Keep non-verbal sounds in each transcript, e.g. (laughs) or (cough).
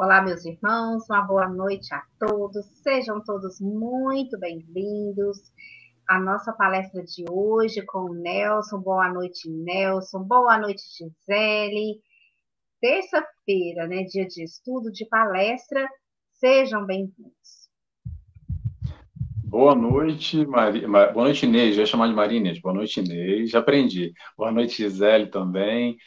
Olá, meus irmãos, uma boa noite a todos. Sejam todos muito bem-vindos à nossa palestra de hoje com o Nelson. Boa noite, Nelson. Boa noite, Gisele. Terça-feira, né, dia de estudo, de palestra. Sejam bem-vindos. Boa noite, Mari... Boa noite, Inês. Já chamar de Maria Inês. Boa noite, Inês. Já aprendi. Boa noite, Gisele também.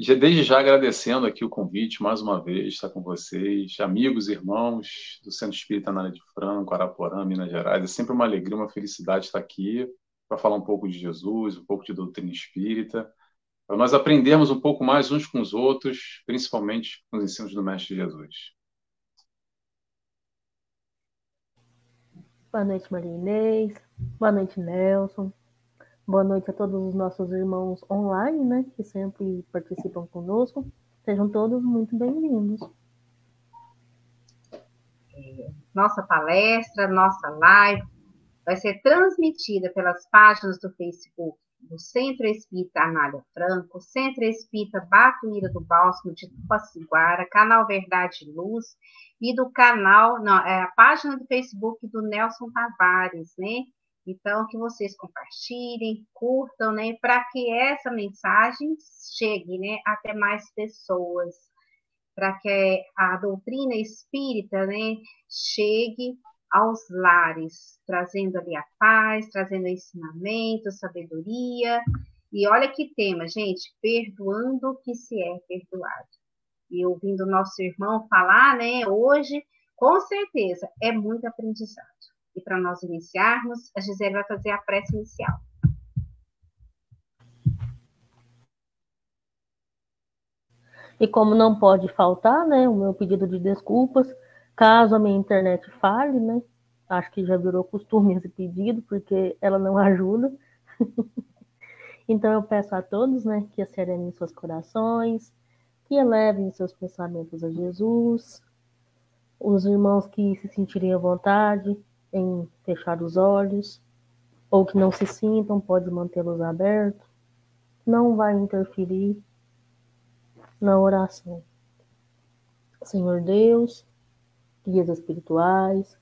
Desde já agradecendo aqui o convite, mais uma vez, estar com vocês, amigos, irmãos do Centro Espírita Anália de Franco, Araporã, Minas Gerais. É sempre uma alegria, uma felicidade estar aqui para falar um pouco de Jesus, um pouco de doutrina espírita, para nós aprendermos um pouco mais uns com os outros, principalmente com os ensinos do Mestre Jesus. Boa noite, Maria Inês. Boa noite, Nelson. Boa noite a todos os nossos irmãos online, né, que sempre participam conosco. Sejam todos muito bem-vindos. Nossa palestra, nossa live vai ser transmitida pelas páginas do Facebook do Centro Espírita Anália Franco, Centro Espírita Batuíra do Bálsamo de Tupaciguara, Canal Verdade e Luz e do canal, não, é a página do Facebook do Nelson Tavares, né? Então, que vocês compartilhem, curtam, né, para que essa mensagem chegue, né, até mais pessoas, para que a doutrina espírita, né, chegue aos lares, trazendo ali a paz, trazendo ensinamento, sabedoria. E olha que tema, gente, perdoando o que se é perdoado. E ouvindo o nosso irmão falar, né, hoje, com certeza, é muito aprendizado. E para nós iniciarmos, a Gisele vai fazer a prece inicial. E como não pode faltar, né, o meu pedido de desculpas, caso a minha internet falhe, né, acho que já virou costume esse pedido, porque ela não ajuda. (laughs) então eu peço a todos, né, que acerenem seus corações, que elevem seus pensamentos a Jesus, os irmãos que se sentirem à vontade, em fechar os olhos, ou que não se sintam, pode mantê-los abertos, não vai interferir na oração. Senhor Deus, guias espirituais,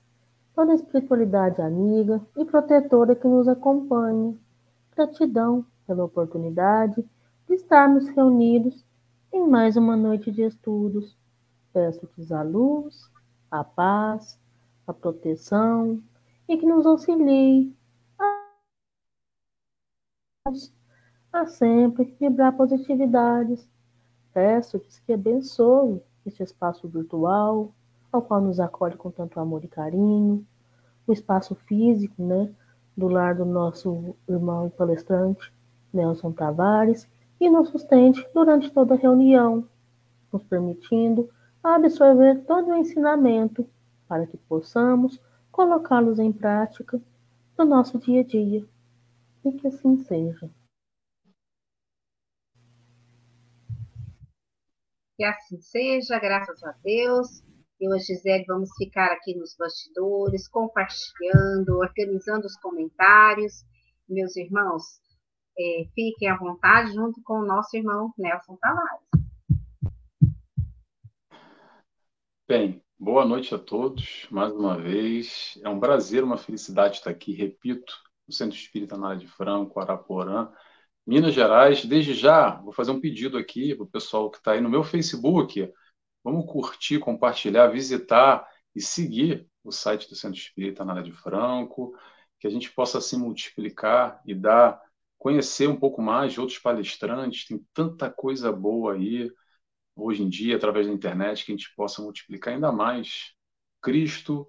toda a espiritualidade amiga e protetora que nos acompanha, gratidão pela oportunidade de estarmos reunidos em mais uma noite de estudos. Peço-te a luz, a paz, a proteção e que nos auxilie a, a sempre vibrar positividades. Peço-te que abençoe este espaço virtual, ao qual nos acolhe com tanto amor e carinho, o espaço físico, né, do lar do nosso irmão e palestrante, Nelson Tavares, e nos sustente durante toda a reunião, nos permitindo absorver todo o ensinamento para que possamos colocá-los em prática no nosso dia a dia. E que assim seja. Que assim seja, graças a Deus. Eu e a Gisele vamos ficar aqui nos bastidores, compartilhando, organizando os comentários. Meus irmãos, é, fiquem à vontade junto com o nosso irmão Nelson Tavares. Bem, Boa noite a todos, mais uma vez. É um prazer, uma felicidade estar aqui, repito, no Centro Espírita Nara de Franco, Araporã, Minas Gerais. Desde já, vou fazer um pedido aqui para o pessoal que está aí no meu Facebook. Vamos curtir, compartilhar, visitar e seguir o site do Centro Espírita Nara de Franco, que a gente possa se multiplicar e dar, conhecer um pouco mais de outros palestrantes. Tem tanta coisa boa aí hoje em dia, através da internet, que a gente possa multiplicar ainda mais Cristo,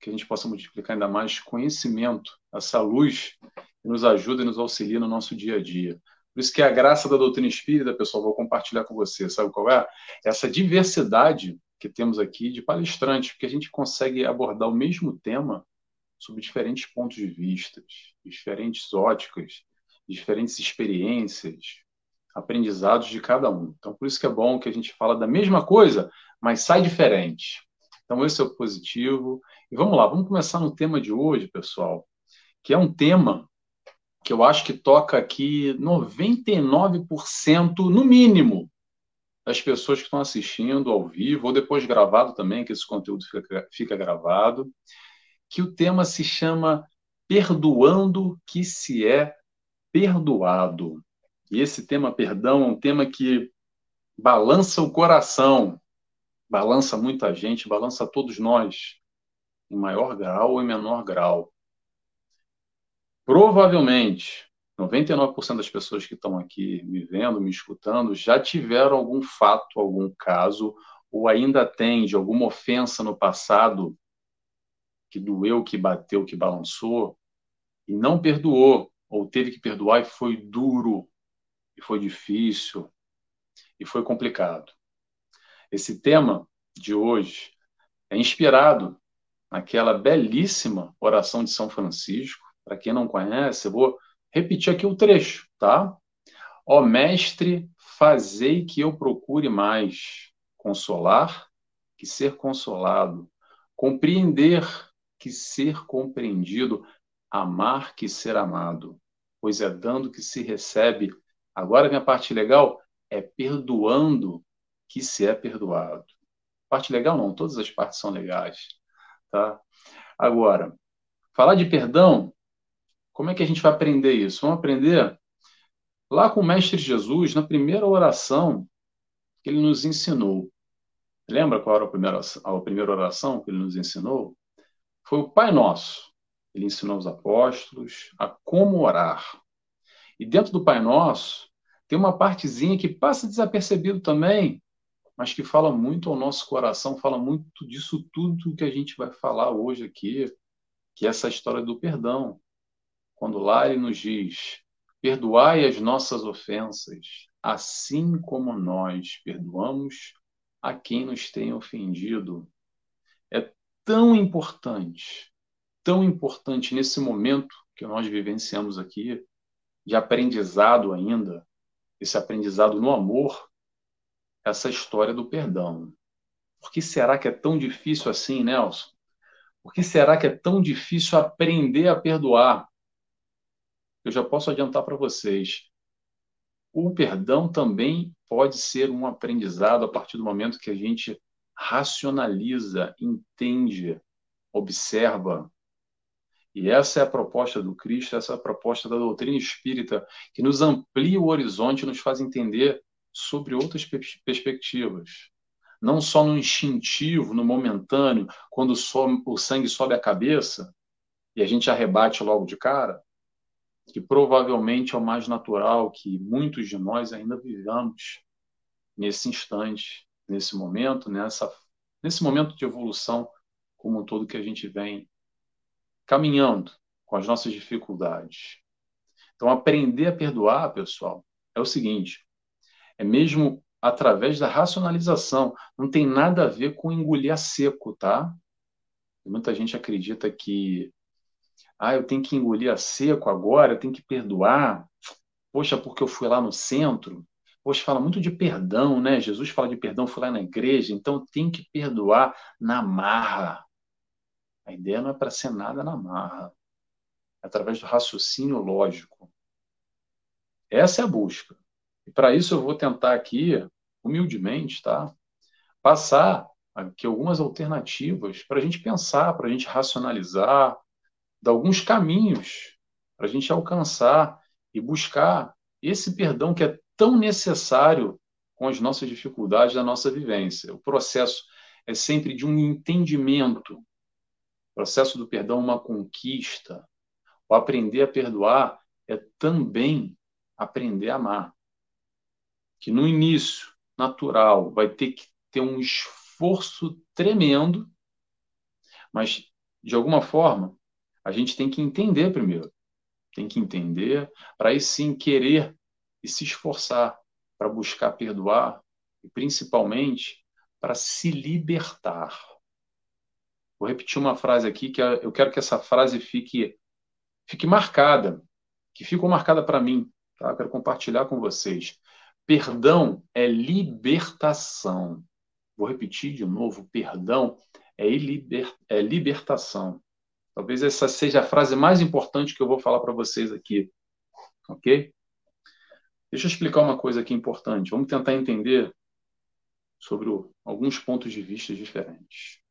que a gente possa multiplicar ainda mais conhecimento, essa luz que nos ajuda e nos auxilia no nosso dia a dia. Por isso que a graça da doutrina espírita, pessoal, vou compartilhar com você. Sabe qual é? Essa diversidade que temos aqui de palestrantes, porque a gente consegue abordar o mesmo tema sob diferentes pontos de vista, diferentes óticas, diferentes experiências, aprendizados de cada um. Então, por isso que é bom que a gente fala da mesma coisa, mas sai diferente. Então, esse é o positivo. E vamos lá, vamos começar no tema de hoje, pessoal, que é um tema que eu acho que toca aqui 99%, no mínimo, das pessoas que estão assistindo ao vivo, ou depois gravado também, que esse conteúdo fica, fica gravado, que o tema se chama Perdoando que se é perdoado. E esse tema perdão é um tema que balança o coração, balança muita gente, balança todos nós, em maior grau ou em menor grau. Provavelmente, 99% das pessoas que estão aqui me vendo, me escutando, já tiveram algum fato, algum caso, ou ainda tem de alguma ofensa no passado que doeu, que bateu, que balançou, e não perdoou, ou teve que perdoar e foi duro, e foi difícil, e foi complicado. Esse tema de hoje é inspirado naquela belíssima oração de São Francisco. Para quem não conhece, eu vou repetir aqui o trecho, tá? Ó Mestre, fazei que eu procure mais consolar que ser consolado, compreender que ser compreendido, amar que ser amado, pois é dando que se recebe. Agora vem a parte legal, é perdoando que se é perdoado. Parte legal não, todas as partes são legais, tá? Agora, falar de perdão como é que a gente vai aprender isso? Vamos aprender lá com o Mestre Jesus, na primeira oração que ele nos ensinou. Lembra qual era a primeira, a primeira oração que ele nos ensinou? Foi o Pai Nosso. Ele ensinou os apóstolos a como orar. E dentro do Pai Nosso, tem uma partezinha que passa desapercebido também, mas que fala muito ao nosso coração, fala muito disso tudo que a gente vai falar hoje aqui, que é essa história do perdão quando lá ele nos diz: perdoai as nossas ofensas, assim como nós perdoamos a quem nos tem ofendido. É tão importante, tão importante nesse momento que nós vivenciamos aqui, de aprendizado ainda, esse aprendizado no amor, essa história do perdão. Por que será que é tão difícil assim, Nelson? Por que será que é tão difícil aprender a perdoar? eu já posso adiantar para vocês. O perdão também pode ser um aprendizado a partir do momento que a gente racionaliza, entende, observa. E essa é a proposta do Cristo, essa é a proposta da doutrina espírita, que nos amplia o horizonte nos faz entender sobre outras perspectivas. Não só no instintivo, no momentâneo, quando o sangue sobe a cabeça e a gente arrebate logo de cara, que provavelmente é o mais natural que muitos de nós ainda vivamos nesse instante, nesse momento, nessa, nesse momento de evolução como um todo que a gente vem caminhando com as nossas dificuldades. Então, aprender a perdoar, pessoal, é o seguinte: é mesmo através da racionalização, não tem nada a ver com engolir a seco, tá? Muita gente acredita que ah, eu tenho que engolir a seco agora, eu tenho que perdoar. Poxa, porque eu fui lá no centro. Poxa, fala muito de perdão, né? Jesus fala de perdão, fui lá na igreja, então tem que perdoar na marra. A ideia não é para ser nada na marra. É através do raciocínio lógico. Essa é a busca. E para isso eu vou tentar aqui, humildemente, tá? Passar aqui algumas alternativas para a gente pensar, para a gente racionalizar, de alguns caminhos para a gente alcançar e buscar esse perdão que é tão necessário com as nossas dificuldades da nossa vivência. O processo é sempre de um entendimento. O processo do perdão é uma conquista. O aprender a perdoar é também aprender a amar. Que no início, natural, vai ter que ter um esforço tremendo, mas de alguma forma a gente tem que entender primeiro. Tem que entender para aí sim querer e se esforçar para buscar perdoar e principalmente para se libertar. Vou repetir uma frase aqui que eu quero que essa frase fique fique marcada, que ficou marcada para mim, tá? Quero compartilhar com vocês. Perdão é libertação. Vou repetir de novo, perdão é, liber, é libertação. Talvez essa seja a frase mais importante que eu vou falar para vocês aqui. Ok? Deixa eu explicar uma coisa aqui importante. Vamos tentar entender sobre o, alguns pontos de vista diferentes.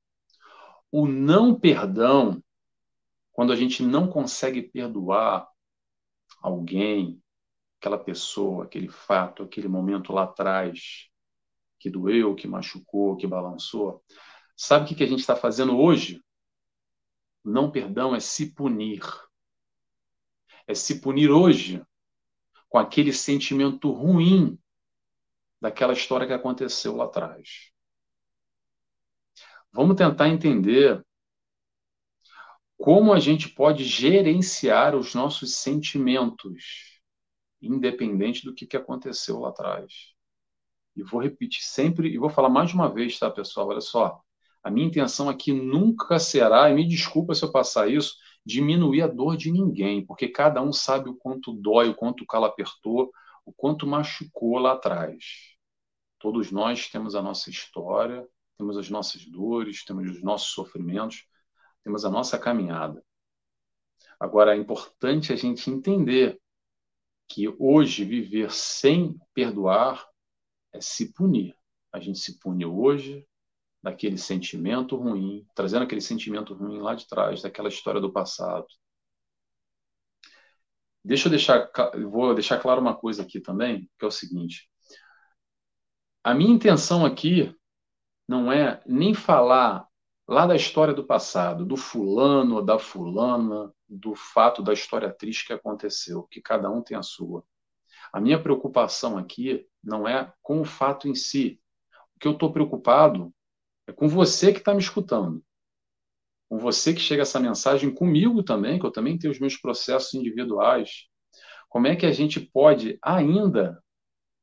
O não perdão, quando a gente não consegue perdoar alguém, aquela pessoa, aquele fato, aquele momento lá atrás que doeu, que machucou, que balançou, sabe o que a gente está fazendo hoje? Não perdão é se punir. É se punir hoje com aquele sentimento ruim daquela história que aconteceu lá atrás. Vamos tentar entender como a gente pode gerenciar os nossos sentimentos, independente do que, que aconteceu lá atrás. E vou repetir sempre, e vou falar mais uma vez, tá, pessoal? Olha só. A minha intenção aqui nunca será, e me desculpa se eu passar isso, diminuir a dor de ninguém, porque cada um sabe o quanto dói, o quanto o calo apertou, o quanto machucou lá atrás. Todos nós temos a nossa história, temos as nossas dores, temos os nossos sofrimentos, temos a nossa caminhada. Agora, é importante a gente entender que hoje viver sem perdoar é se punir. A gente se pune hoje daquele sentimento ruim, trazendo aquele sentimento ruim lá de trás, daquela história do passado. Deixa eu deixar, vou deixar claro uma coisa aqui também, que é o seguinte: a minha intenção aqui não é nem falar lá da história do passado, do fulano da fulana, do fato da história triste que aconteceu, que cada um tem a sua. A minha preocupação aqui não é com o fato em si. O que eu estou preocupado é com você que está me escutando. Com você que chega essa mensagem comigo também, que eu também tenho os meus processos individuais. Como é que a gente pode ainda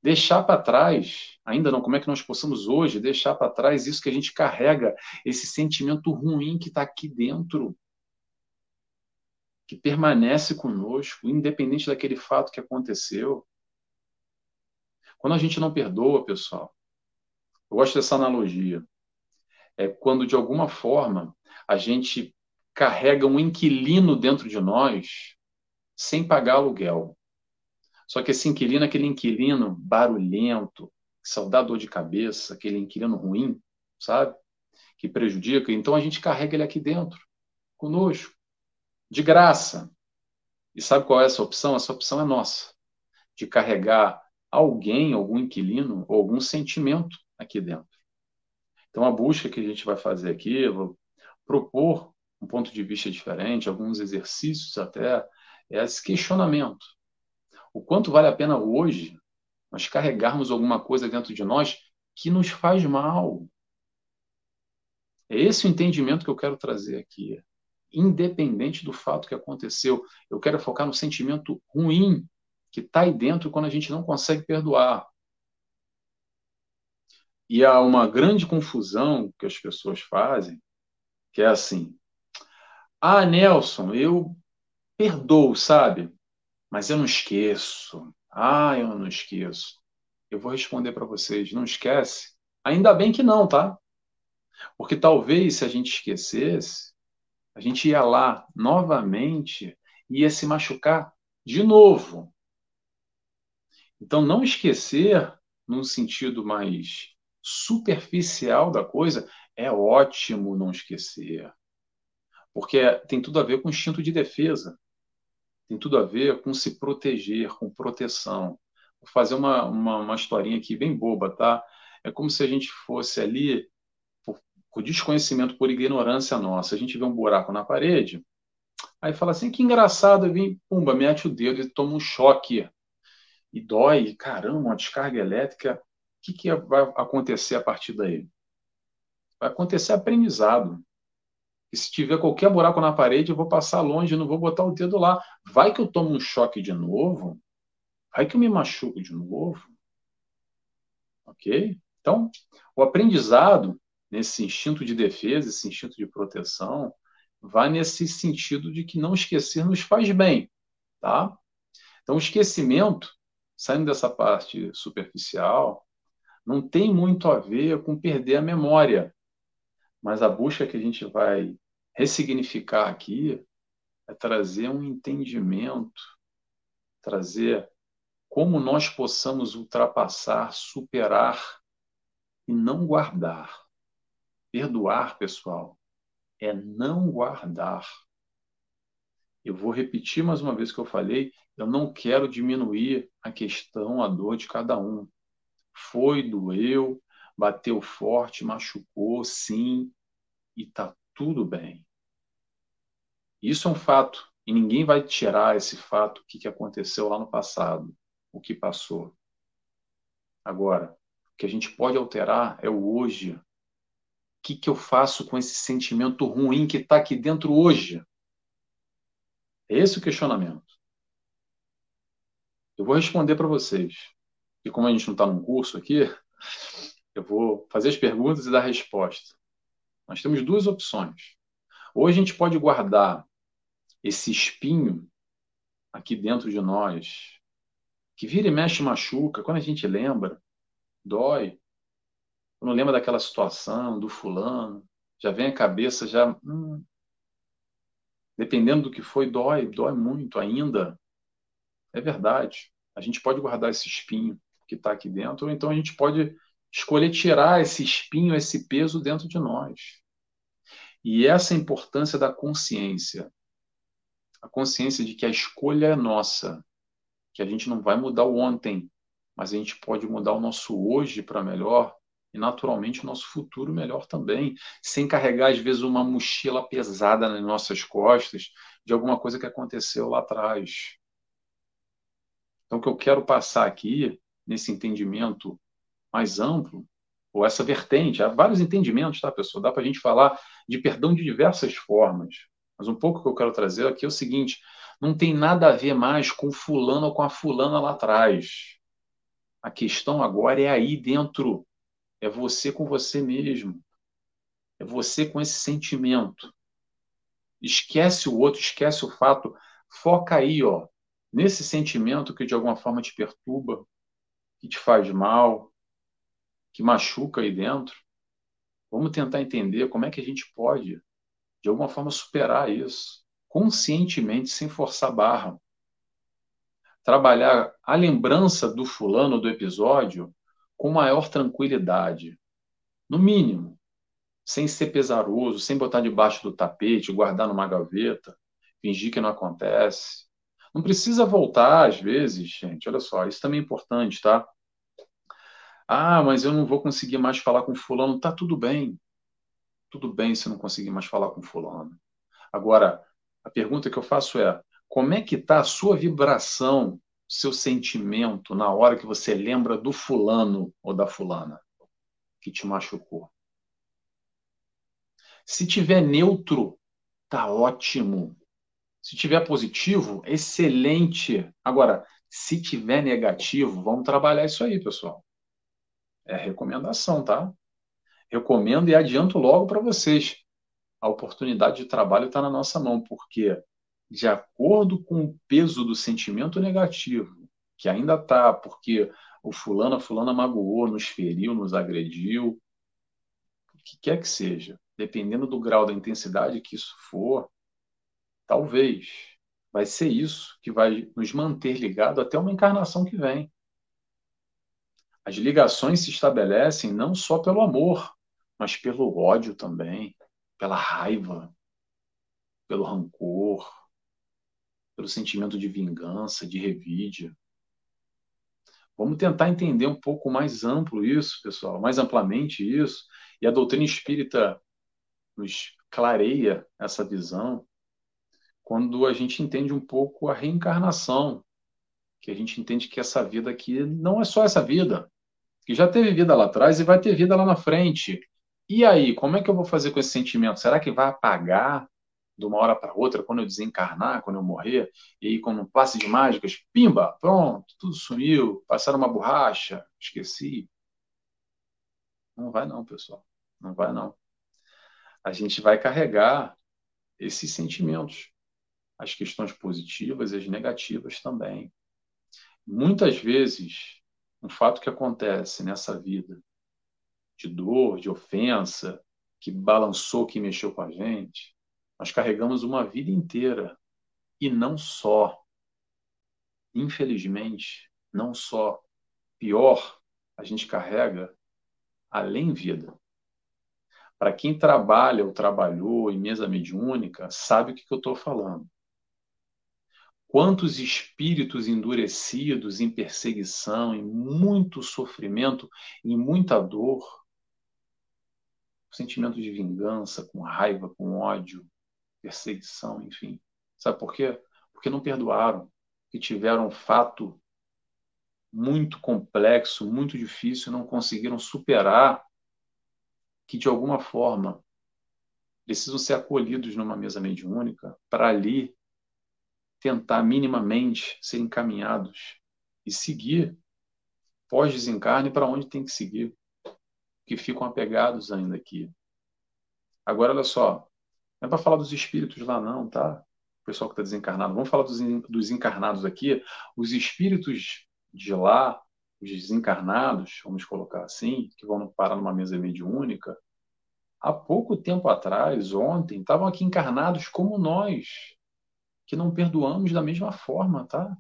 deixar para trás, ainda não, como é que nós possamos hoje deixar para trás isso que a gente carrega, esse sentimento ruim que está aqui dentro, que permanece conosco, independente daquele fato que aconteceu. Quando a gente não perdoa, pessoal, eu gosto dessa analogia, é quando de alguma forma a gente carrega um inquilino dentro de nós sem pagar aluguel. Só que esse inquilino, aquele inquilino barulhento, que só dá dor de cabeça, aquele inquilino ruim, sabe? Que prejudica. Então a gente carrega ele aqui dentro, conosco, de graça. E sabe qual é essa opção? Essa opção é nossa, de carregar alguém, algum inquilino, ou algum sentimento aqui dentro. Então a busca que a gente vai fazer aqui, eu vou propor um ponto de vista diferente, alguns exercícios até, é esse questionamento o quanto vale a pena hoje nós carregarmos alguma coisa dentro de nós que nos faz mal. É esse o entendimento que eu quero trazer aqui. Independente do fato que aconteceu, eu quero focar no sentimento ruim que está aí dentro quando a gente não consegue perdoar. E há uma grande confusão que as pessoas fazem, que é assim: Ah, Nelson, eu perdoo, sabe? Mas eu não esqueço. Ah, eu não esqueço. Eu vou responder para vocês, não esquece? Ainda bem que não, tá? Porque talvez se a gente esquecesse, a gente ia lá novamente e ia se machucar de novo. Então, não esquecer, num sentido mais superficial da coisa, é ótimo não esquecer. Porque tem tudo a ver com instinto de defesa tem tudo a ver com se proteger, com proteção. Vou fazer uma, uma, uma historinha aqui bem boba, tá? É como se a gente fosse ali, por, por desconhecimento, por ignorância nossa, a gente vê um buraco na parede, aí fala assim, que engraçado, vem, pumba, mete o dedo e toma um choque. E dói, caramba, uma descarga elétrica. O que, que vai acontecer a partir daí? Vai acontecer aprendizado. E se tiver qualquer buraco na parede, eu vou passar longe, não vou botar o dedo lá. Vai que eu tomo um choque de novo? Vai que eu me machuco de novo? Ok? Então, o aprendizado, nesse instinto de defesa, esse instinto de proteção, vai nesse sentido de que não esquecer nos faz bem, tá? Então, o esquecimento, saindo dessa parte superficial, não tem muito a ver com perder a memória mas a busca que a gente vai ressignificar aqui é trazer um entendimento, trazer como nós possamos ultrapassar, superar e não guardar. Perdoar, pessoal, é não guardar. Eu vou repetir mais uma vez que eu falei, eu não quero diminuir a questão, a dor de cada um. Foi, doeu, bateu forte, machucou, sim, e tá tudo bem. Isso é um fato, e ninguém vai tirar esse fato, o que, que aconteceu lá no passado, o que passou. Agora, o que a gente pode alterar é o hoje. O que, que eu faço com esse sentimento ruim que está aqui dentro hoje? É esse o questionamento. Eu vou responder para vocês. E como a gente não está num curso aqui, eu vou fazer as perguntas e dar a resposta. Nós temos duas opções. Ou a gente pode guardar esse espinho aqui dentro de nós, que vira e mexe machuca, quando a gente lembra, dói. Quando lembra daquela situação, do fulano, já vem a cabeça, já. Hum, dependendo do que foi, dói, dói muito ainda. É verdade. A gente pode guardar esse espinho que está aqui dentro, ou então a gente pode escolher tirar esse espinho, esse peso dentro de nós. E essa é a importância da consciência. A consciência de que a escolha é nossa, que a gente não vai mudar o ontem, mas a gente pode mudar o nosso hoje para melhor e naturalmente o nosso futuro melhor também, sem carregar às vezes uma mochila pesada nas nossas costas de alguma coisa que aconteceu lá atrás. Então o que eu quero passar aqui nesse entendimento mais amplo, ou essa vertente, há vários entendimentos, tá, pessoal? Dá para a gente falar de perdão de diversas formas. Mas um pouco que eu quero trazer aqui é o seguinte: não tem nada a ver mais com fulano ou com a fulana lá atrás. A questão agora é aí dentro. É você com você mesmo. É você com esse sentimento. Esquece o outro, esquece o fato. Foca aí, ó, nesse sentimento que de alguma forma te perturba, que te faz mal, que machuca aí dentro. Vamos tentar entender como é que a gente pode, de alguma forma, superar isso, conscientemente, sem forçar barra. Trabalhar a lembrança do fulano do episódio com maior tranquilidade. No mínimo, sem ser pesaroso, sem botar debaixo do tapete, guardar numa gaveta, fingir que não acontece. Não precisa voltar, às vezes, gente. Olha só, isso também é importante, tá? Ah, mas eu não vou conseguir mais falar com fulano. Tá tudo bem. Tudo bem se não conseguir mais falar com fulano. Agora, a pergunta que eu faço é: como é que está a sua vibração, seu sentimento na hora que você lembra do fulano ou da fulana que te machucou? Se tiver neutro, tá ótimo. Se tiver positivo, excelente. Agora, se tiver negativo, vamos trabalhar isso aí, pessoal. É recomendação, tá? Recomendo e adianto logo para vocês. A oportunidade de trabalho está na nossa mão, porque, de acordo com o peso do sentimento negativo, que ainda está, porque o fulano, a fulana magoou, nos feriu, nos agrediu, o que quer que seja, dependendo do grau da intensidade que isso for, talvez vai ser isso que vai nos manter ligados até uma encarnação que vem. As ligações se estabelecem não só pelo amor, mas pelo ódio também, pela raiva, pelo rancor, pelo sentimento de vingança, de revídia. Vamos tentar entender um pouco mais amplo isso, pessoal, mais amplamente isso, e a doutrina espírita nos clareia essa visão quando a gente entende um pouco a reencarnação, que a gente entende que essa vida aqui não é só essa vida, que já teve vida lá atrás e vai ter vida lá na frente. E aí, como é que eu vou fazer com esse sentimento? Será que vai apagar de uma hora para outra quando eu desencarnar, quando eu morrer? E aí, quando um passe de mágicas, pimba, pronto, tudo sumiu, passaram uma borracha, esqueci. Não vai não, pessoal. Não vai não. A gente vai carregar esses sentimentos, as questões positivas e as negativas também. Muitas vezes um fato que acontece nessa vida de dor, de ofensa, que balançou, que mexeu com a gente, nós carregamos uma vida inteira e não só. Infelizmente, não só. Pior, a gente carrega além vida. Para quem trabalha ou trabalhou em mesa mediúnica, sabe o que, que eu estou falando. Quantos espíritos endurecidos em perseguição, em muito sofrimento, em muita dor, sentimento de vingança, com raiva, com ódio, perseguição, enfim. Sabe por quê? Porque não perdoaram, que tiveram um fato muito complexo, muito difícil, não conseguiram superar que de alguma forma precisam ser acolhidos numa mesa mediúnica para ali tentar minimamente ser encaminhados e seguir pós-desencarne para onde tem que seguir, que ficam apegados ainda aqui. Agora, olha só, não é para falar dos espíritos lá, não, tá? O pessoal que está desencarnado. Vamos falar dos, dos encarnados aqui. Os espíritos de lá, os desencarnados, vamos colocar assim, que vão parar numa mesa mediúnica, há pouco tempo atrás, ontem, estavam aqui encarnados como nós, que não perdoamos da mesma forma, tá?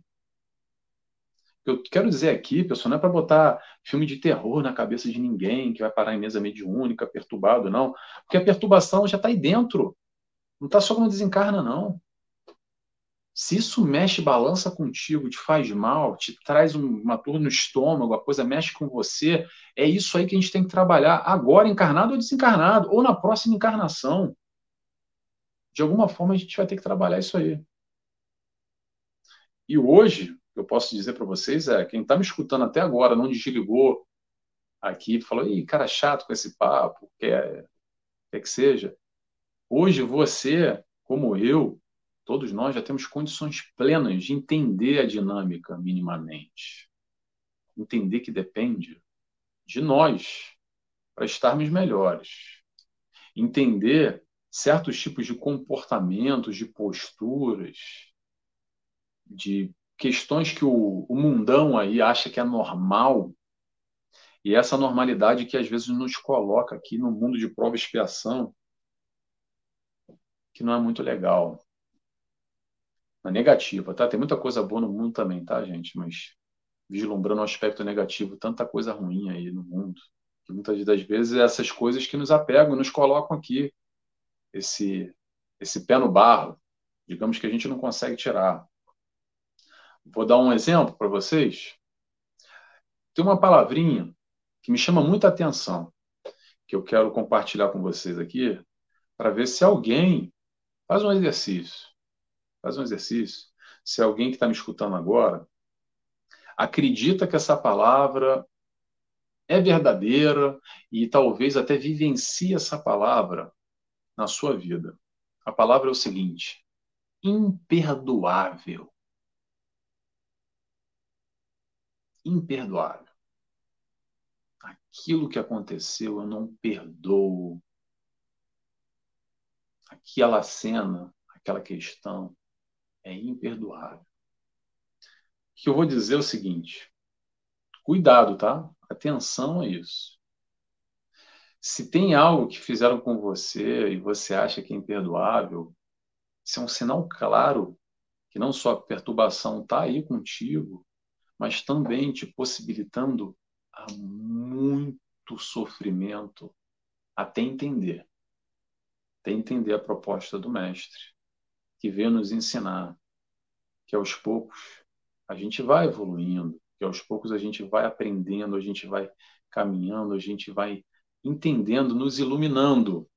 Eu quero dizer aqui, pessoal, não é para botar filme de terror na cabeça de ninguém que vai parar em mesa mediúnica, perturbado, não. Porque a perturbação já está aí dentro. Não está só quando desencarna, não. Se isso mexe, balança contigo, te faz mal, te traz uma dor no estômago, a coisa mexe com você, é isso aí que a gente tem que trabalhar agora, encarnado ou desencarnado, ou na próxima encarnação. De alguma forma a gente vai ter que trabalhar isso aí. E hoje, o que eu posso dizer para vocês é: quem está me escutando até agora, não desligou aqui, falou, ih, cara chato com esse papo, quer, quer que seja. Hoje você, como eu, Todos nós já temos condições plenas de entender a dinâmica minimamente. Entender que depende de nós para estarmos melhores. Entender certos tipos de comportamentos, de posturas, de questões que o, o mundão aí acha que é normal e essa normalidade que às vezes nos coloca aqui no mundo de prova e expiação, que não é muito legal na negativa, tá? Tem muita coisa boa no mundo também, tá, gente? Mas vislumbrando o aspecto negativo, tanta coisa ruim aí no mundo, que muitas das vezes é essas coisas que nos apegam nos colocam aqui, esse, esse pé no barro, digamos que a gente não consegue tirar. Vou dar um exemplo para vocês. Tem uma palavrinha que me chama muita atenção, que eu quero compartilhar com vocês aqui, para ver se alguém faz um exercício Faz um exercício. Se alguém que está me escutando agora acredita que essa palavra é verdadeira e talvez até vivencie essa palavra na sua vida. A palavra é o seguinte: imperdoável. Imperdoável. Aquilo que aconteceu eu não perdoo. Aquela cena, aquela questão, é imperdoável. O que eu vou dizer é o seguinte: cuidado, tá? Atenção a isso. Se tem algo que fizeram com você e você acha que é imperdoável, isso é um sinal claro que não só a perturbação está aí contigo, mas também te possibilitando a muito sofrimento até entender. Até entender a proposta do mestre que veio nos ensinar que aos poucos a gente vai evoluindo, que aos poucos a gente vai aprendendo, a gente vai caminhando, a gente vai entendendo, nos iluminando.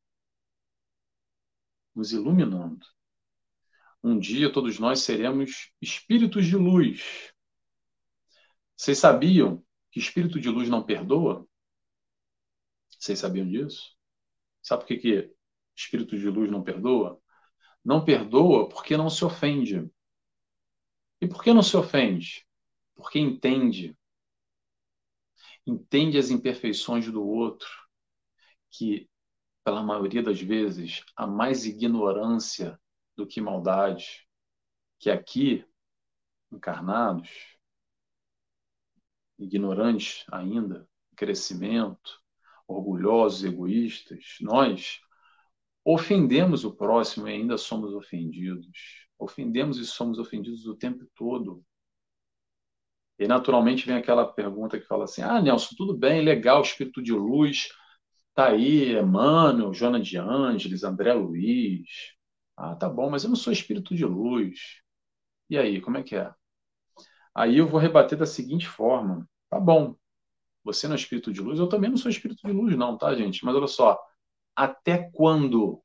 Nos iluminando. Um dia todos nós seremos espíritos de luz. Vocês sabiam que espírito de luz não perdoa? Vocês sabiam disso? Sabe por que, que espírito de luz não perdoa? Não perdoa porque não se ofende. E por que não se ofende? Porque entende. Entende as imperfeições do outro, que, pela maioria das vezes, há mais ignorância do que maldade, que aqui, encarnados, ignorantes ainda, crescimento, orgulhosos, egoístas, nós ofendemos o próximo e ainda somos ofendidos. Ofendemos e somos ofendidos o tempo todo. E naturalmente vem aquela pergunta que fala assim: Ah, Nelson, tudo bem, legal, espírito de luz, tá aí, Emmanuel, Jona de Ângeles, André Luiz. Ah, tá bom, mas eu não sou espírito de luz. E aí, como é que é? Aí eu vou rebater da seguinte forma: Tá bom, você não é espírito de luz, eu também não sou espírito de luz, não, tá, gente? Mas olha só, até quando?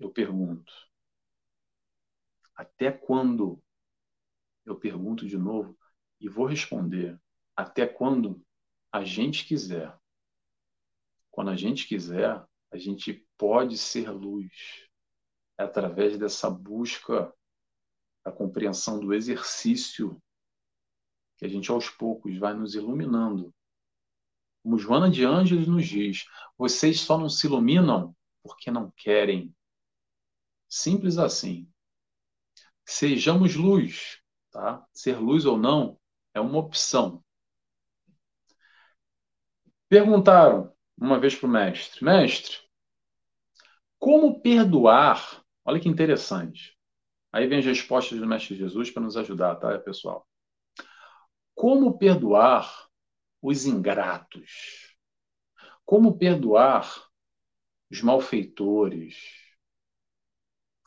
Eu pergunto. Até quando? Eu pergunto de novo e vou responder. Até quando a gente quiser. Quando a gente quiser, a gente pode ser luz. É através dessa busca, a compreensão do exercício que a gente aos poucos vai nos iluminando. Como Joana de Ângeles nos diz, vocês só não se iluminam porque não querem. Simples assim. Sejamos luz, tá? Ser luz ou não é uma opção. Perguntaram uma vez para o mestre: Mestre, como perdoar? Olha que interessante. Aí vem as respostas do Mestre Jesus para nos ajudar, tá, pessoal? Como perdoar os ingratos? Como perdoar os malfeitores?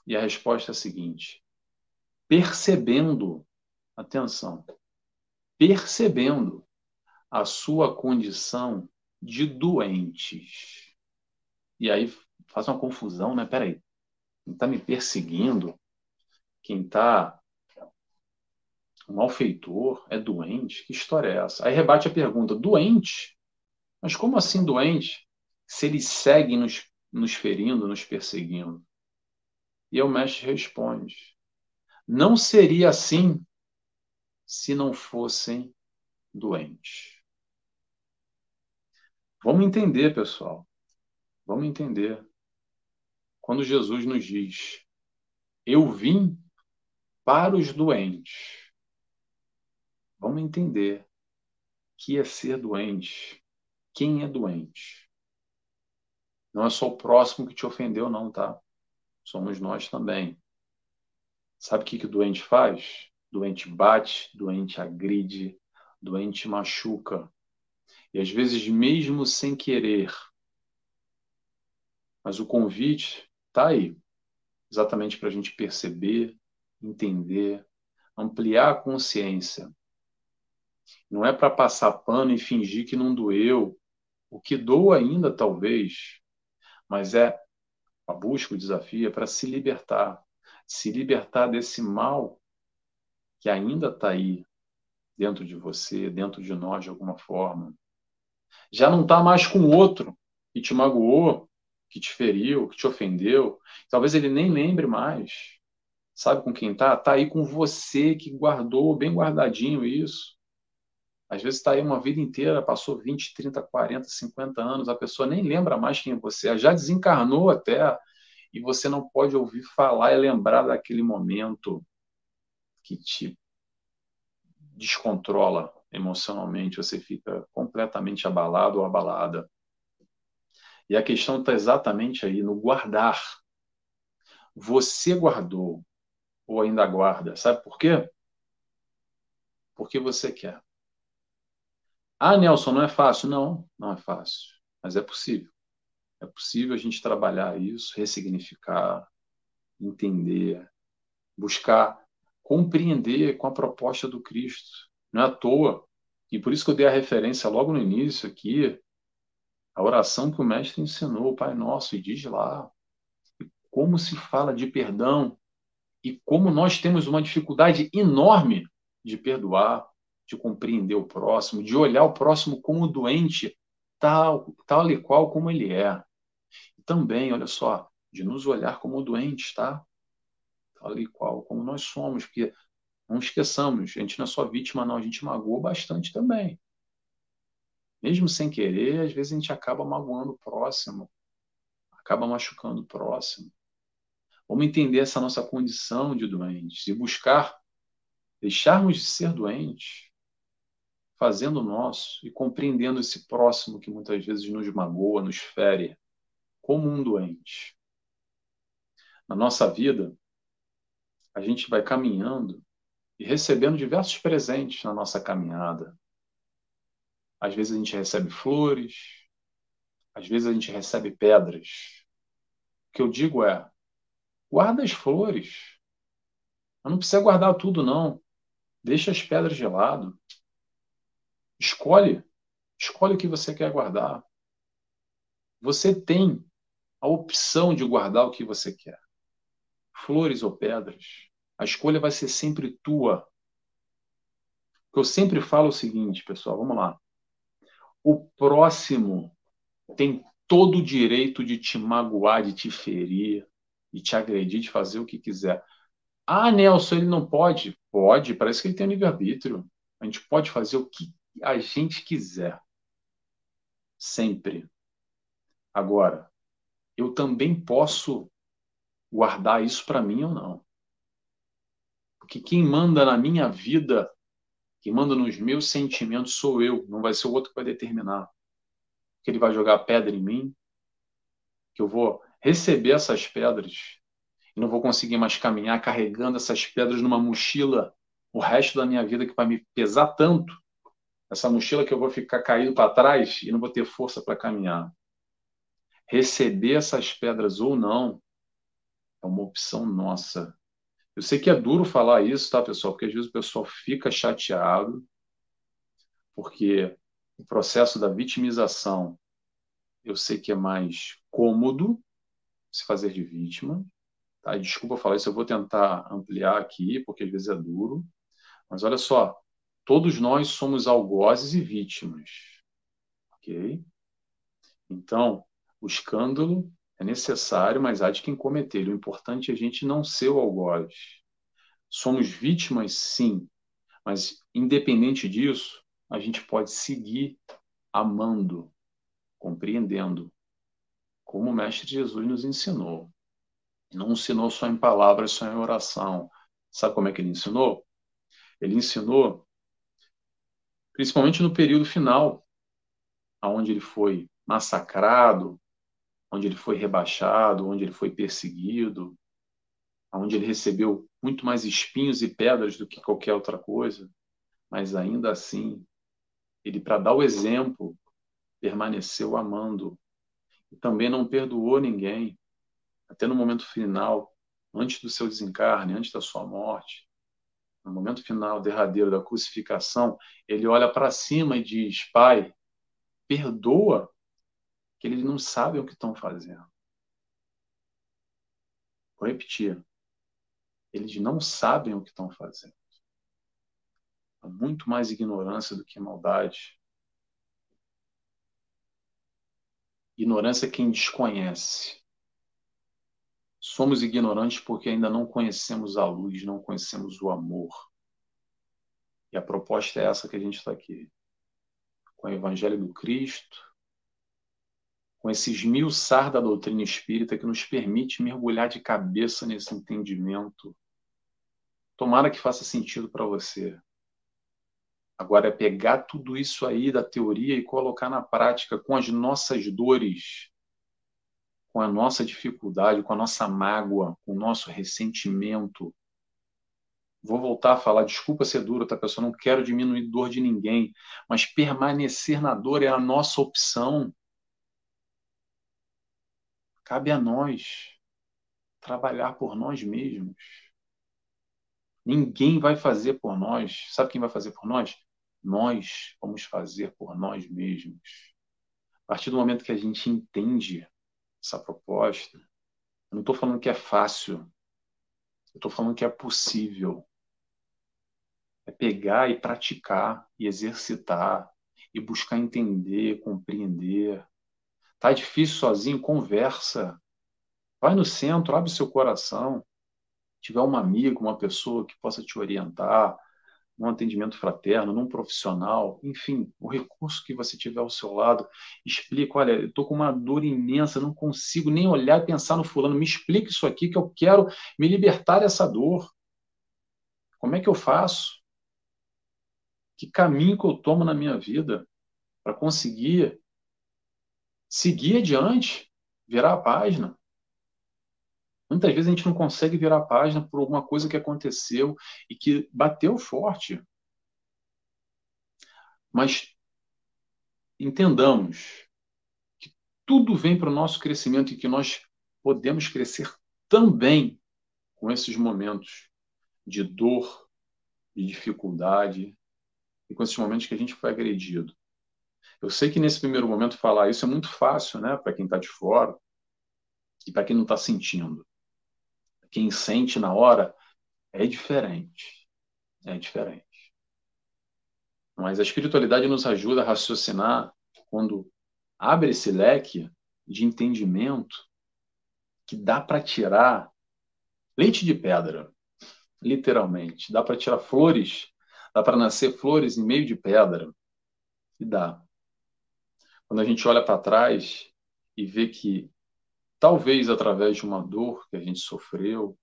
E a resposta é a seguinte: percebendo, atenção, percebendo a sua condição de doentes. E aí faz uma confusão, né? Peraí, quem está me perseguindo, quem está um malfeitor é doente? Que história é essa? Aí rebate a pergunta: doente? Mas como assim doente? Se eles seguem nos, nos ferindo, nos perseguindo. E o mestre responde: não seria assim se não fossem doentes. Vamos entender, pessoal. Vamos entender. Quando Jesus nos diz: Eu vim para os doentes. Vamos entender que é ser doente. Quem é doente? Não é só o próximo que te ofendeu, não, tá? Somos nós também. Sabe o que, que o doente faz? Doente bate, doente agride, doente machuca. E às vezes, mesmo sem querer. Mas o convite está aí exatamente para a gente perceber, entender, ampliar a consciência não é para passar pano e fingir que não doeu. O que doa ainda, talvez, mas é a busca, o desafio é para se libertar. Se libertar desse mal que ainda está aí dentro de você, dentro de nós de alguma forma. Já não está mais com o outro que te magoou, que te feriu, que te ofendeu. Talvez ele nem lembre mais. Sabe com quem está? Está aí com você que guardou bem guardadinho isso. Às vezes está aí uma vida inteira, passou 20, 30, 40, 50 anos, a pessoa nem lembra mais quem você é, já desencarnou até, e você não pode ouvir falar e lembrar daquele momento que te descontrola emocionalmente, você fica completamente abalado ou abalada. E a questão está exatamente aí no guardar. Você guardou ou ainda guarda, sabe por quê? Porque você quer. Ah, Nelson, não é fácil. Não, não é fácil, mas é possível. É possível a gente trabalhar isso, ressignificar, entender, buscar compreender com a proposta do Cristo. Não é à toa. E por isso que eu dei a referência logo no início aqui, a oração que o mestre ensinou, o Pai Nosso, e diz lá como se fala de perdão e como nós temos uma dificuldade enorme de perdoar, de compreender o próximo, de olhar o próximo como doente, tal, tal e qual como ele é. E também, olha só, de nos olhar como doentes, tá? Tal e qual como nós somos, porque não esqueçamos, a gente não é só vítima, não, a gente magoou bastante também. Mesmo sem querer, às vezes a gente acaba magoando o próximo, acaba machucando o próximo. Vamos entender essa nossa condição de doentes e buscar deixarmos de ser doentes fazendo o nosso e compreendendo esse próximo que muitas vezes nos magoa, nos fere, como um doente. Na nossa vida, a gente vai caminhando e recebendo diversos presentes na nossa caminhada. Às vezes a gente recebe flores, às vezes a gente recebe pedras. O que eu digo é: guarda as flores. Mas não precisa guardar tudo, não. Deixa as pedras de lado. Escolhe. Escolhe o que você quer guardar. Você tem a opção de guardar o que você quer. Flores ou pedras. A escolha vai ser sempre tua. Eu sempre falo é o seguinte, pessoal, vamos lá. O próximo tem todo o direito de te magoar, de te ferir, de te agredir, de fazer o que quiser. Ah, Nelson, ele não pode? Pode, parece que ele tem livre-arbítrio. A gente pode fazer o que a gente quiser. Sempre. Agora, eu também posso guardar isso para mim ou não. Porque quem manda na minha vida, quem manda nos meus sentimentos sou eu, não vai ser o outro que vai determinar. Que ele vai jogar pedra em mim, que eu vou receber essas pedras e não vou conseguir mais caminhar carregando essas pedras numa mochila o resto da minha vida que vai me pesar tanto, essa mochila que eu vou ficar caído para trás e não vou ter força para caminhar. Receber essas pedras ou não é uma opção nossa. Eu sei que é duro falar isso, tá, pessoal? Porque às vezes o pessoal fica chateado, porque o processo da vitimização eu sei que é mais cômodo se fazer de vítima, Tá? Desculpa falar isso, eu vou tentar ampliar aqui, porque às vezes é duro. Mas olha só, todos nós somos algozes e vítimas. Ok? Então, o escândalo é necessário, mas há de quem cometer. O importante é a gente não ser o algoz. Somos vítimas, sim, mas independente disso, a gente pode seguir amando, compreendendo, como o Mestre Jesus nos ensinou. Não ensinou só em palavras, só em oração. Sabe como é que ele ensinou? Ele ensinou, principalmente no período final, onde ele foi massacrado, onde ele foi rebaixado, onde ele foi perseguido, onde ele recebeu muito mais espinhos e pedras do que qualquer outra coisa, mas ainda assim, ele, para dar o exemplo, permaneceu amando e também não perdoou ninguém até no momento final, antes do seu desencarne, antes da sua morte, no momento final, derradeiro da crucificação, ele olha para cima e diz: Pai, perdoa, que eles não sabem o que estão fazendo. Vou repetir. Eles não sabem o que estão fazendo. Há muito mais ignorância do que maldade. Ignorância é quem desconhece. Somos ignorantes porque ainda não conhecemos a luz, não conhecemos o amor. E a proposta é essa que a gente está aqui. Com o Evangelho do Cristo, com esse esmiuçar da doutrina espírita que nos permite mergulhar de cabeça nesse entendimento. Tomara que faça sentido para você. Agora é pegar tudo isso aí da teoria e colocar na prática com as nossas dores, com a nossa dificuldade, com a nossa mágoa, com o nosso ressentimento. Vou voltar a falar, desculpa ser duro, tá, pessoal? Não quero diminuir dor de ninguém, mas permanecer na dor é a nossa opção. Cabe a nós trabalhar por nós mesmos. Ninguém vai fazer por nós. Sabe quem vai fazer por nós? Nós vamos fazer por nós mesmos. A partir do momento que a gente entende essa proposta, eu não estou falando que é fácil, eu estou falando que é possível. É pegar e praticar, e exercitar, e buscar entender, compreender. Tá difícil sozinho? Conversa. Vai no centro, abre seu coração. Se tiver um amigo, uma pessoa que possa te orientar, num atendimento fraterno, num profissional, enfim, o recurso que você tiver ao seu lado, explica, olha, eu estou com uma dor imensa, não consigo nem olhar e pensar no fulano, me explica isso aqui que eu quero me libertar dessa dor. Como é que eu faço? Que caminho que eu tomo na minha vida para conseguir seguir adiante, virar a página? Muitas vezes a gente não consegue virar a página por alguma coisa que aconteceu e que bateu forte. Mas entendamos que tudo vem para o nosso crescimento e que nós podemos crescer também com esses momentos de dor, de dificuldade e com esses momentos que a gente foi agredido. Eu sei que nesse primeiro momento falar isso é muito fácil, né, para quem está de fora e para quem não está sentindo. Quem sente na hora é diferente. É diferente. Mas a espiritualidade nos ajuda a raciocinar quando abre esse leque de entendimento que dá para tirar leite de pedra, literalmente. Dá para tirar flores, dá para nascer flores em meio de pedra. E dá. Quando a gente olha para trás e vê que talvez através de uma dor que a gente sofreu,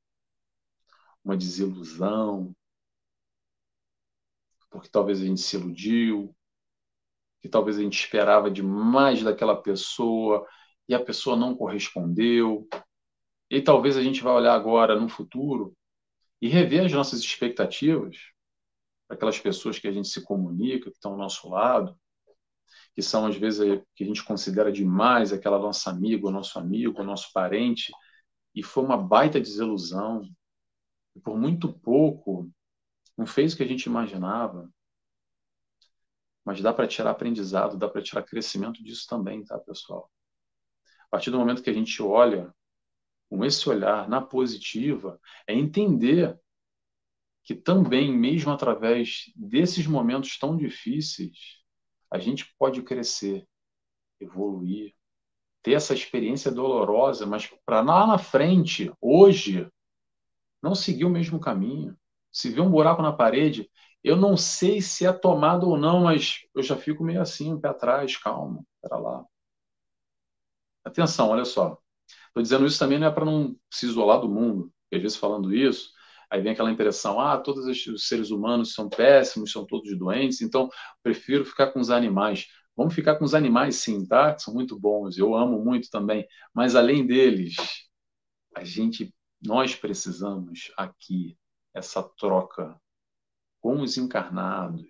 uma desilusão, porque talvez a gente se iludiu, que talvez a gente esperava demais daquela pessoa e a pessoa não correspondeu. E talvez a gente vá olhar agora no futuro e rever as nossas expectativas para aquelas pessoas que a gente se comunica, que estão ao nosso lado, que são às vezes que a gente considera demais aquela nossa amiga, nosso amigo, nosso parente, e foi uma baita desilusão. Por muito pouco não fez o que a gente imaginava. Mas dá para tirar aprendizado, dá para tirar crescimento disso também, tá, pessoal? A partir do momento que a gente olha com esse olhar na positiva, é entender que também, mesmo através desses momentos tão difíceis, a gente pode crescer, evoluir, ter essa experiência dolorosa, mas para lá na frente, hoje, não seguir o mesmo caminho se vê um buraco na parede, eu não sei se é tomado ou não, mas eu já fico meio assim, um pé atrás, calmo, para lá. Atenção, olha só. Estou dizendo isso também não é para não se isolar do mundo, porque às vezes falando isso, aí vem aquela impressão, ah, todos os seres humanos são péssimos, são todos doentes, então prefiro ficar com os animais. Vamos ficar com os animais sim, tá? Que são muito bons, eu amo muito também, mas além deles, a gente, nós precisamos aqui essa troca com os encarnados,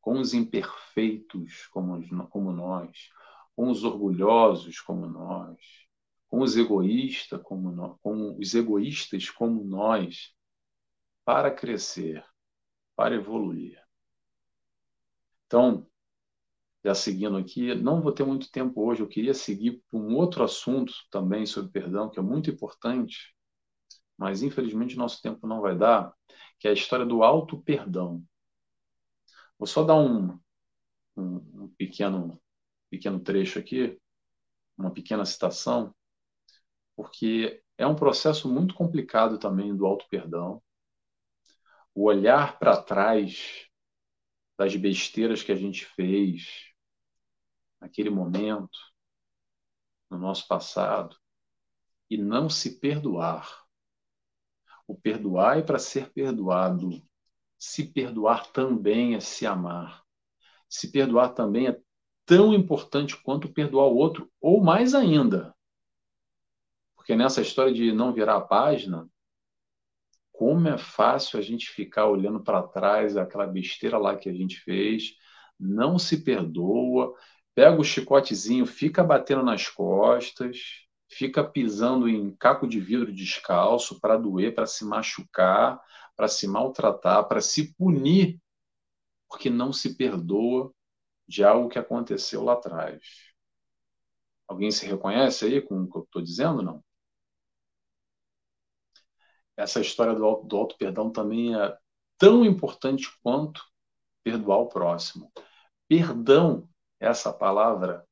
com os imperfeitos como, como nós, com os orgulhosos como nós, com os egoístas como nós, com os egoístas como nós, para crescer, para evoluir. Então, já seguindo aqui, não vou ter muito tempo hoje, eu queria seguir para um outro assunto também sobre perdão, que é muito importante, mas infelizmente nosso tempo não vai dar, que é a história do auto perdão. Vou só dar um, um, um pequeno pequeno trecho aqui, uma pequena citação, porque é um processo muito complicado também do auto perdão. O olhar para trás das besteiras que a gente fez naquele momento, no nosso passado, e não se perdoar. O perdoar é para ser perdoado. Se perdoar também é se amar. Se perdoar também é tão importante quanto perdoar o outro, ou mais ainda. Porque nessa história de não virar a página, como é fácil a gente ficar olhando para trás aquela besteira lá que a gente fez, não se perdoa, pega o chicotezinho, fica batendo nas costas, fica pisando em caco de vidro descalço para doer, para se machucar, para se maltratar, para se punir, porque não se perdoa de algo que aconteceu lá atrás. Alguém se reconhece aí com o que eu estou dizendo, não? Essa história do auto, do auto perdão também é tão importante quanto perdoar o próximo. Perdão, essa palavra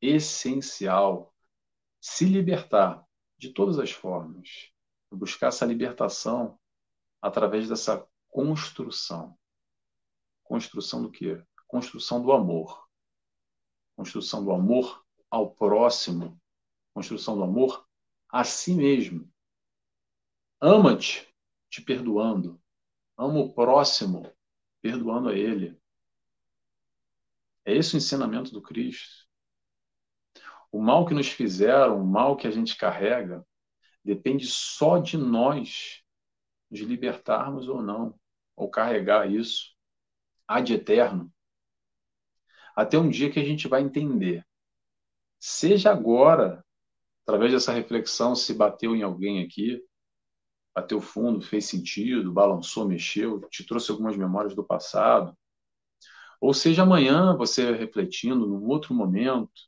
essencial se libertar de todas as formas, buscar essa libertação através dessa construção. Construção do quê? Construção do amor. Construção do amor ao próximo. Construção do amor a si mesmo. Ama-te, te perdoando. Ama o próximo, perdoando a ele. É esse o ensinamento do Cristo. O mal que nos fizeram, o mal que a gente carrega, Depende só de nós de libertarmos ou não, ou carregar isso ad eterno, até um dia que a gente vai entender. Seja agora, através dessa reflexão, se bateu em alguém aqui, bateu fundo, fez sentido, balançou, mexeu, te trouxe algumas memórias do passado. Ou seja, amanhã você refletindo num outro momento,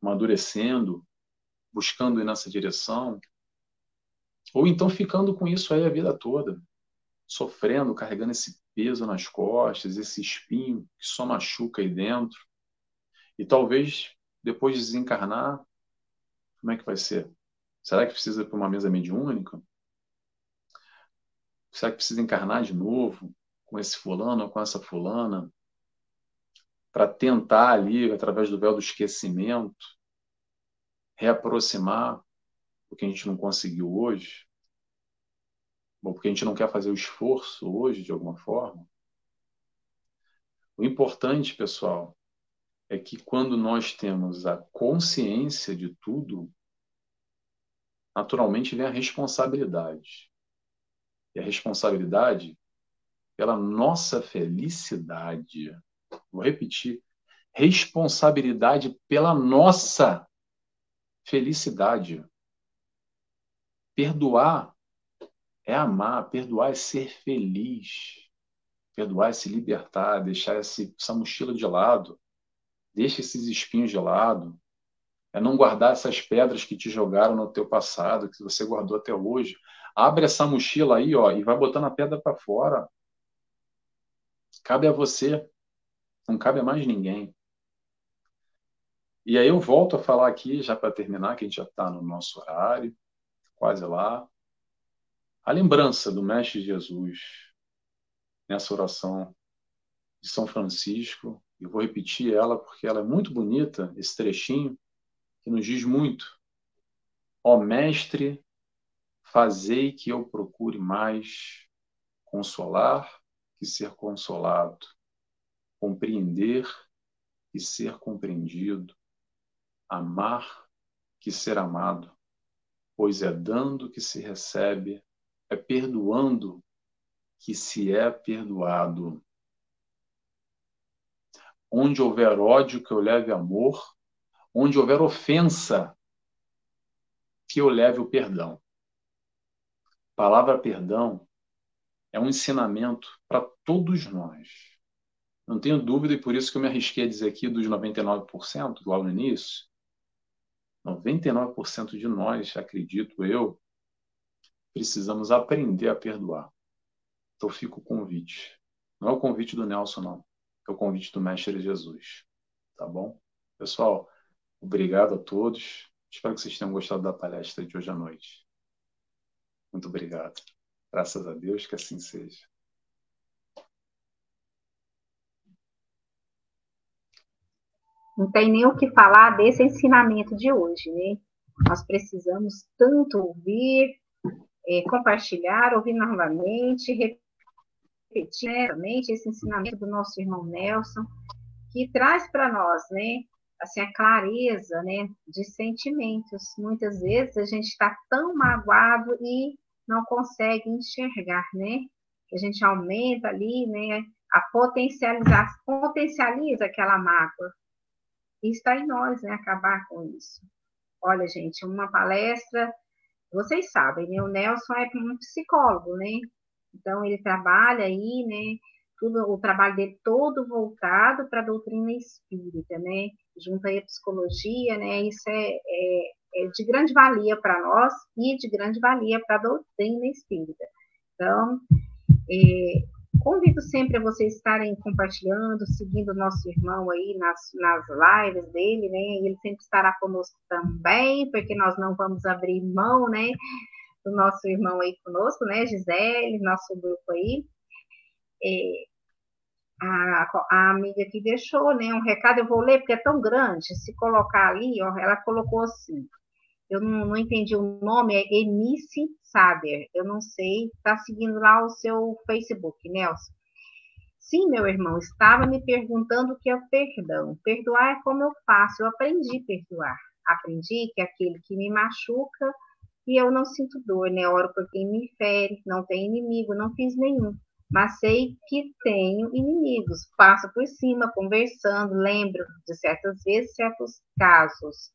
amadurecendo, buscando ir nessa direção, ou então ficando com isso aí a vida toda, sofrendo, carregando esse peso nas costas, esse espinho que só machuca aí dentro. E talvez depois de desencarnar, como é que vai ser? Será que precisa para uma mesa mediúnica? Será que precisa encarnar de novo com esse fulano ou com essa fulana? Para tentar ali, através do véu do esquecimento, reaproximar o que a gente não conseguiu hoje? Ou porque a gente não quer fazer o esforço hoje, de alguma forma? O importante, pessoal, é que quando nós temos a consciência de tudo, naturalmente vem a responsabilidade. E a responsabilidade pela nossa felicidade. Vou repetir. Responsabilidade pela nossa felicidade. Perdoar é amar, perdoar é ser feliz. Perdoar é se libertar, deixar essa mochila de lado. Deixa esses espinhos de lado. É não guardar essas pedras que te jogaram no teu passado, que você guardou até hoje. Abre essa mochila aí, ó, e vai botando a pedra para fora. Cabe a você. Não cabe a mais ninguém. E aí eu volto a falar aqui, já para terminar, que a gente já está no nosso horário, quase lá. A lembrança do Mestre Jesus nessa oração de São Francisco, eu vou repetir ela porque ela é muito bonita, esse trechinho, que nos diz muito. Ó Mestre, fazei que eu procure mais consolar que ser consolado, compreender e ser compreendido, amar que ser amado, pois é dando que se recebe, é perdoando que se é perdoado. Onde houver ódio, que eu leve amor, onde houver ofensa, que eu leve o perdão. Palavra perdão é um ensinamento para todos nós. Não tenho dúvida, e por isso que eu me arrisquei a dizer aqui dos 99%, logo no início, 99% de nós, acredito eu, precisamos aprender a perdoar. Então fica o convite. Não é o convite do Nelson, não. É o convite do Mestre Jesus. Tá bom? Pessoal, obrigado a todos. Espero que vocês tenham gostado da palestra de hoje à noite. Muito obrigado. Graças a Deus que assim seja. Não tem nem o que falar desse ensinamento de hoje, né? Nós precisamos tanto ouvir, é, compartilhar, ouvir novamente, repetir novamente esse ensinamento do nosso irmão Nelson, que traz para nós, né? Assim, a clareza, né, de sentimentos. Muitas vezes a gente está tão magoado e não consegue enxergar, né? A gente aumenta ali, né, a potencializar, potencializa aquela mágoa. E está em nós, né, acabar com isso. Olha, gente, uma palestra, vocês sabem, né, o Nelson é um psicólogo, né? Então, ele trabalha aí, né, tudo, o trabalho dele todo voltado para a doutrina espírita, né? Junto aí a psicologia, né? Isso é, é, é de grande valia para nós e de grande valia para a doutrina espírita. Então, é, Convido sempre a vocês estarem compartilhando, seguindo o nosso irmão aí nas, nas lives dele, né? Ele sempre estará conosco também, porque nós não vamos abrir mão, né? Do nosso irmão aí conosco, né? Gisele, nosso grupo aí. É, a, a, amiga que deixou, né? Um recado, eu vou ler porque é tão grande. Se colocar ali, ó, ela colocou assim eu não, não, entendi o nome, é Enice Sader, eu não sei, está seguindo lá o seu Facebook, Nelson. Sim, meu irmão, estava me perguntando o que é o perdão. Perdoar é como eu faço, eu aprendi a perdoar. Aprendi que aquele que me machuca e eu não sinto dor, né? Oro por quem me fere, não tem inimigo, não fiz nenhum. Mas sei que tenho inimigos. Passo por cima, conversando, lembro de certas vezes, certos casos.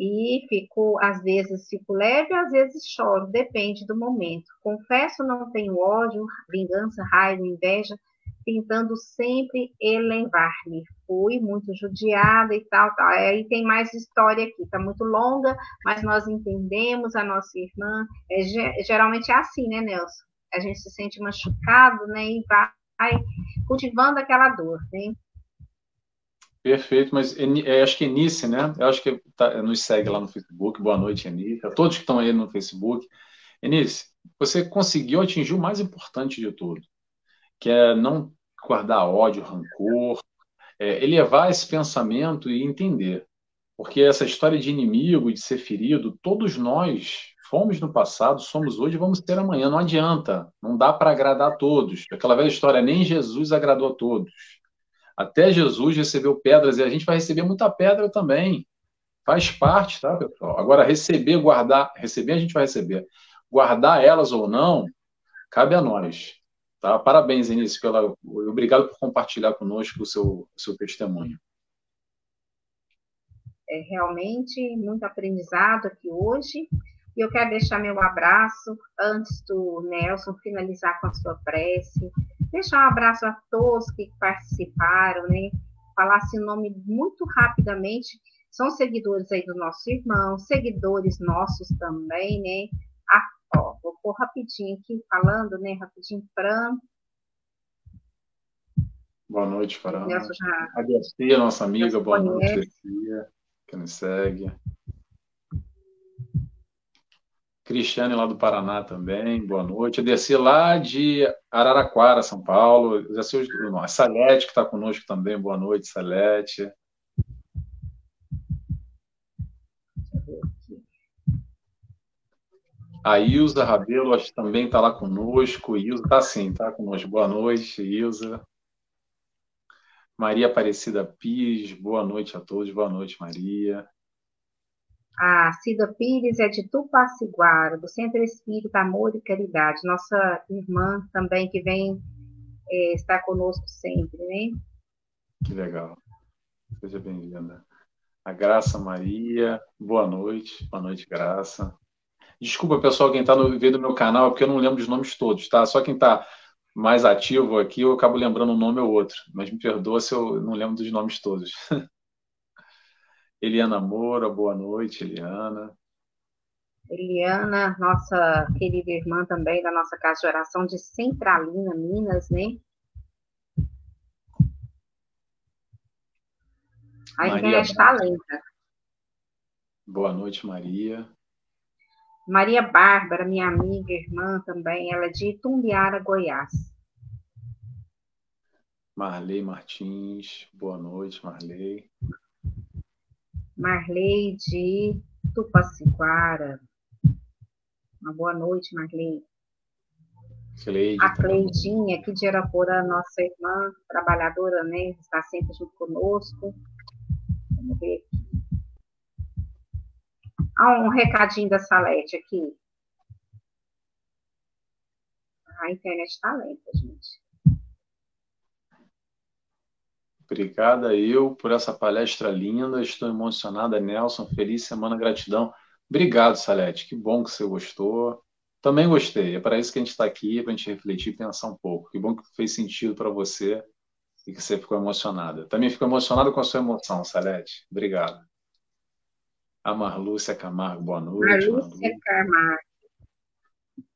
E fico, às vezes, fico leve, às vezes choro, depende do momento. Confesso, não tenho ódio, vingança, raiva, inveja, tentando sempre elevar-me. Fui muito judiada e tal, tal. Aí tem mais história aqui, tá muito longa, mas nós entendemos a nossa irmã. É, geralmente é assim, né, Nelson? A gente se sente machucado, né, e vai cultivando aquela dor, né? Perfeito, mas é, acho que Enice, né? Eu acho que tá, nos segue lá no Facebook. Boa noite, Enice. A todos que estão aí no Facebook. Enice, você conseguiu atingir o mais importante de tudo, que é não guardar ódio, rancor, é, elevar esse pensamento e entender. Porque essa história de inimigo, de ser ferido, todos nós fomos no passado, somos hoje, vamos ter amanhã. Não adianta, não dá para agradar a todos. Aquela velha história, nem Jesus agradou a todos. Até Jesus recebeu pedras e a gente vai receber muita pedra também. Faz parte, tá, pessoal? Agora, receber, guardar, receber a gente vai receber. Guardar elas ou não, cabe a nós. Tá? Parabéns, Início, pela... obrigado por compartilhar conosco o seu, seu testemunho. É realmente muito aprendizado aqui hoje. E eu quero deixar meu abraço antes do Nelson finalizar com a sua prece. Deixar um abraço a todos que participaram, né? Falar assim o nome muito rapidamente. São seguidores aí do nosso irmão, seguidores nossos também, né? Ó, vou pôr rapidinho aqui, falando, né? Rapidinho, Fran. Boa noite, Fran. Já... A Garcia, nossa amiga, boa conhece. noite, Garcia, que nos segue. Cristiane lá do Paraná também, boa noite. A Dercy lá de Araraquara, São Paulo. Já sei a Salete que está conosco também, boa noite, Salete. A Ilza Rabelo acho que também está lá conosco. Ilza está sim, está conosco. Boa noite, Ilza. Maria Aparecida Pires, boa noite a todos. Boa noite, Maria. A Cida Pires é de Tupaciguara, do Centro Espírita Amor e Caridade. Nossa irmã também que vem é, estar conosco sempre, né? Que legal. Seja bem-vinda. A Graça Maria, boa noite. Boa noite, Graça. Desculpa, pessoal, quem está vendo meu canal, é porque eu não lembro os nomes todos, tá? Só quem está mais ativo aqui, eu acabo lembrando um nome ou outro. Mas me perdoa se eu não lembro dos nomes todos. (laughs) Eliana Moura, boa noite, Eliana. Eliana, nossa querida irmã também da nossa casa de oração de Centralina, Minas, né? A internet está lenta. Boa noite, Maria. Maria Bárbara, minha amiga, irmã também, ela é de Itumbiara, Goiás. Marley Martins, boa noite, Marley. Marley de Tupaciquara. Uma boa noite, Marley. Cleide, a Cleidinha, aqui de Arapora, nossa irmã, trabalhadora, né? Está sempre junto conosco. Vamos ver aqui. Ah, um recadinho da Salete aqui. A internet está lenta, gente. Obrigada eu por essa palestra linda. Estou emocionada, Nelson. Feliz semana, gratidão. Obrigado, Salete. Que bom que você gostou. Também gostei. É para isso que a gente está aqui, para a gente refletir e pensar um pouco. Que bom que fez sentido para você e que você ficou emocionada. Também fico emocionado com a sua emoção, Salete. Obrigado. A Marlúcia Camargo, boa noite. Marlúcia Camargo,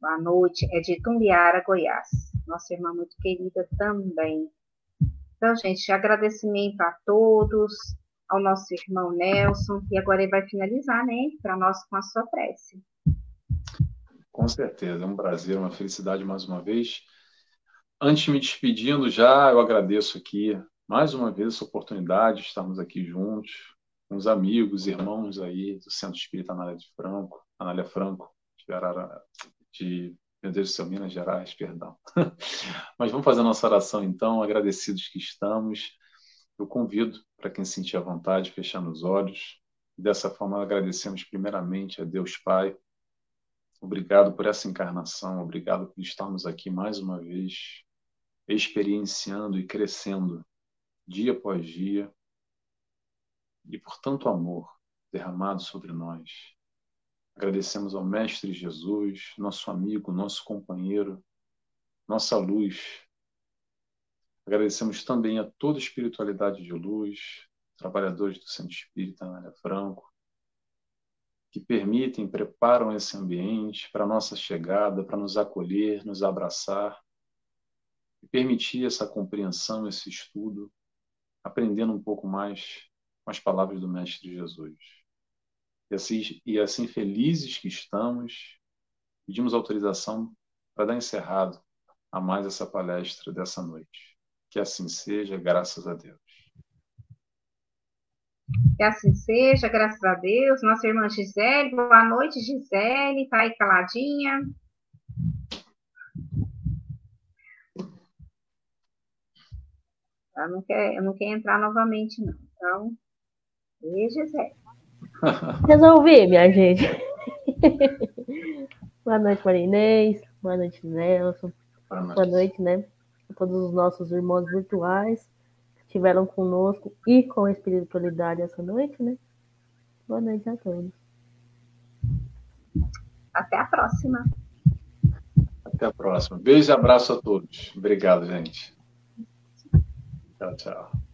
boa noite. É de Tumbiara, Goiás. Nossa irmã muito querida também. Então, gente, agradecimento a todos, ao nosso irmão Nelson, e agora ele vai finalizar, né, para nós com a sua prece. Com certeza, é um prazer, uma felicidade mais uma vez. Antes de me despedindo, já eu agradeço aqui mais uma vez essa oportunidade de estarmos aqui juntos, uns amigos, irmãos aí do Centro Espírita Anália de Franco, Anália Franco, de, Arara, de meu Deus do céu, Minas Gerais, perdão. (laughs) Mas vamos fazer a nossa oração então, agradecidos que estamos. Eu convido para quem sentir a vontade, fechando os olhos. Dessa forma, agradecemos primeiramente a Deus Pai Obrigado por essa encarnação, obrigado por estarmos aqui mais uma vez, experienciando e crescendo dia após dia, e por tanto amor derramado sobre nós. Agradecemos ao Mestre Jesus, nosso amigo, nosso companheiro, nossa luz. Agradecemos também a toda a espiritualidade de luz, trabalhadores do Centro Espírita Anália Franco, que permitem, preparam esse ambiente para nossa chegada, para nos acolher, nos abraçar e permitir essa compreensão, esse estudo, aprendendo um pouco mais com as palavras do Mestre Jesus. E assim, e assim felizes que estamos, pedimos autorização para dar encerrado a mais essa palestra dessa noite. Que assim seja, graças a Deus. Que assim seja, graças a Deus. Nossa irmã Gisele, boa noite, Gisele. Está aí caladinha. Ela não quer, não quer entrar novamente, não. Então, e Gisele. Resolvi, minha gente. (laughs) boa noite, Maria Inês. Boa noite, Nelson. Boa noite, Boa noite né? A todos os nossos irmãos virtuais estiveram conosco e com a espiritualidade essa noite, né? Boa noite a todos. Até a próxima. Até a próxima. Beijo e abraço a todos. Obrigado, gente. Tchau, tchau.